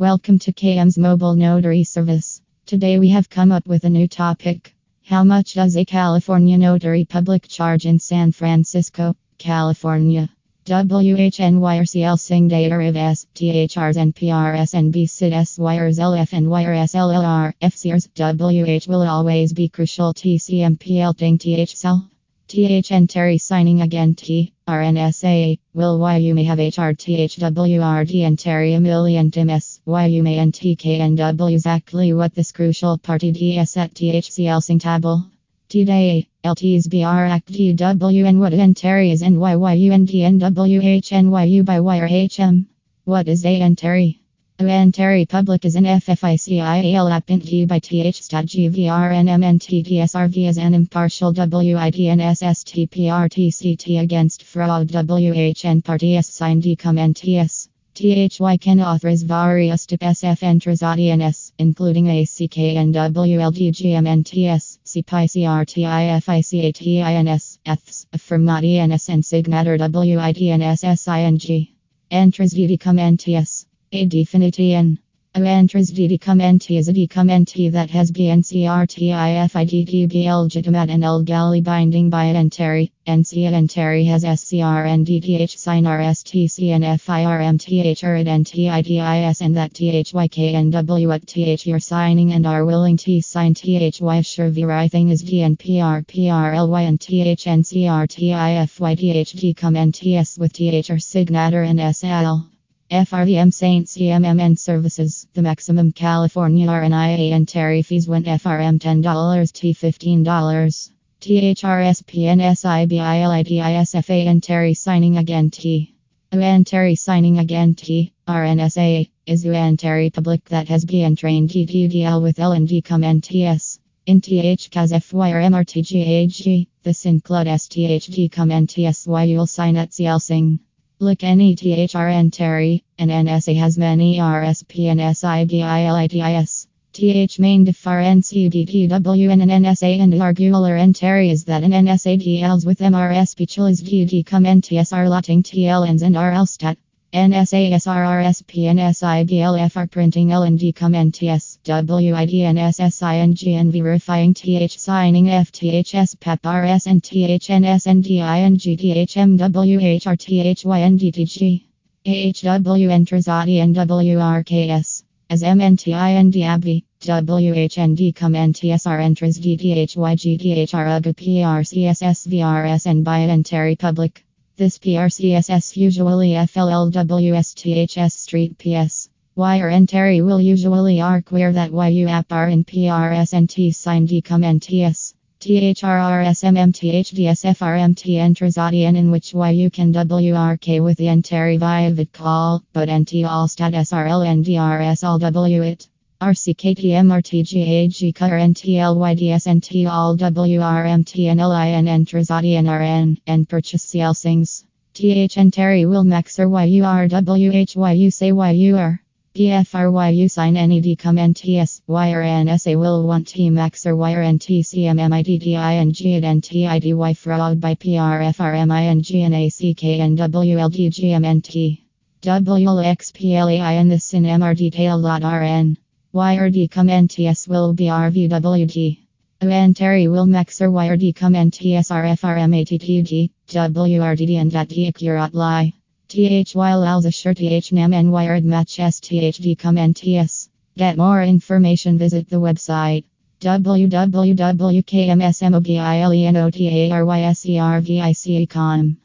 Welcome to KM's mobile notary service. Today we have come up with a new topic. How much does a California notary public charge in San Francisco, California? WHNYRCL Sing Data Riv S, THRs and PRS LF and FCRs, WH will always be crucial TCMPL Ting TH cell. THN Terry signing again T, RNSA, will why you may have HRTHWRD and Terry a million TMS, why you may NTKNW exactly what this crucial party DS at THCL sing table. Today, LTs BR Act DW and what Terry is NYYUNDNWHNYU by wire HM. What is A N Terry? Public is an FFICIAL append by TH stat GVRNMNTTSRV as an impartial WIDNSSTPRTCT against fraud WHN party S signed DCOM THY can authorize various tip SF entras including ACK and WLDGMNTS, CPICRTIFICATINS, Fs, affirmati and signature WIDNSSING. Entras DDCOM a definition. A entras decomenti is a decomenti that has BNCRTIFIDTB legitimate and legally binding by entary. NC entary has SCR sign RSTC and FIRMTH URID and TIDIS and that THYK you're signing and are willing to sign THY sure is DNPR and THNCRTIFYDH decomentius with TH or signature and SL. FRVM Saint CMMN services. The maximum California RNIA and Terry fees went FRM $10 T $15. THRSPNSIBILIDISFA and Terry signing again T. UN Terry signing again T. RNSA is UN Terry public that has been trained TTDL with LND come NTS. In TH CAS FYR MRTGAG. This include STHD come NTSY you'll sign at CL. Look any THRN Terry, and NSA has many RSP and SIBILITIS. TH main differ NCDTW and an NSA and argular and Terry is that an NSA deals with MRSP chilis DD come NTSR lotting TLNs and RL stat. NSASRRSP and printing L and D come NTS WIDNSSING and verifying TH signing FTHS AHW enters and WRKS as MNTIND ABVI WHND come NTSR enters DTHYGTHR UGA PRCSS VRS and Biodentary Public this PRCSS usually FLLWSTHS Street PS. Wire and Terry will usually are queer that YU app are in PRS and T sign decom NTS. THRRSMMTHDSFRMT enters audion in which YU can WRK with the Enteri via vid call, but NT all stat SRL and DRS all W it. RCKTM RTGAG all WRMT and RN purchase CL sings. THN Terry will maxer YURWHYU say YUR. PFRYU sign any decom NTS, wire NSA will want T maxer wire NTCMMIDDING and TIDY fraud by PRFRMING and ACK and WLDGMNT. WLXPLAI and this in MR detail.rn. YRD come NTS will be Terry will NTS WRDD and that accurate lie. TH while alza sure TH nam match STHD NTS. Get more information visit the website www.kmsmobilenotary.com.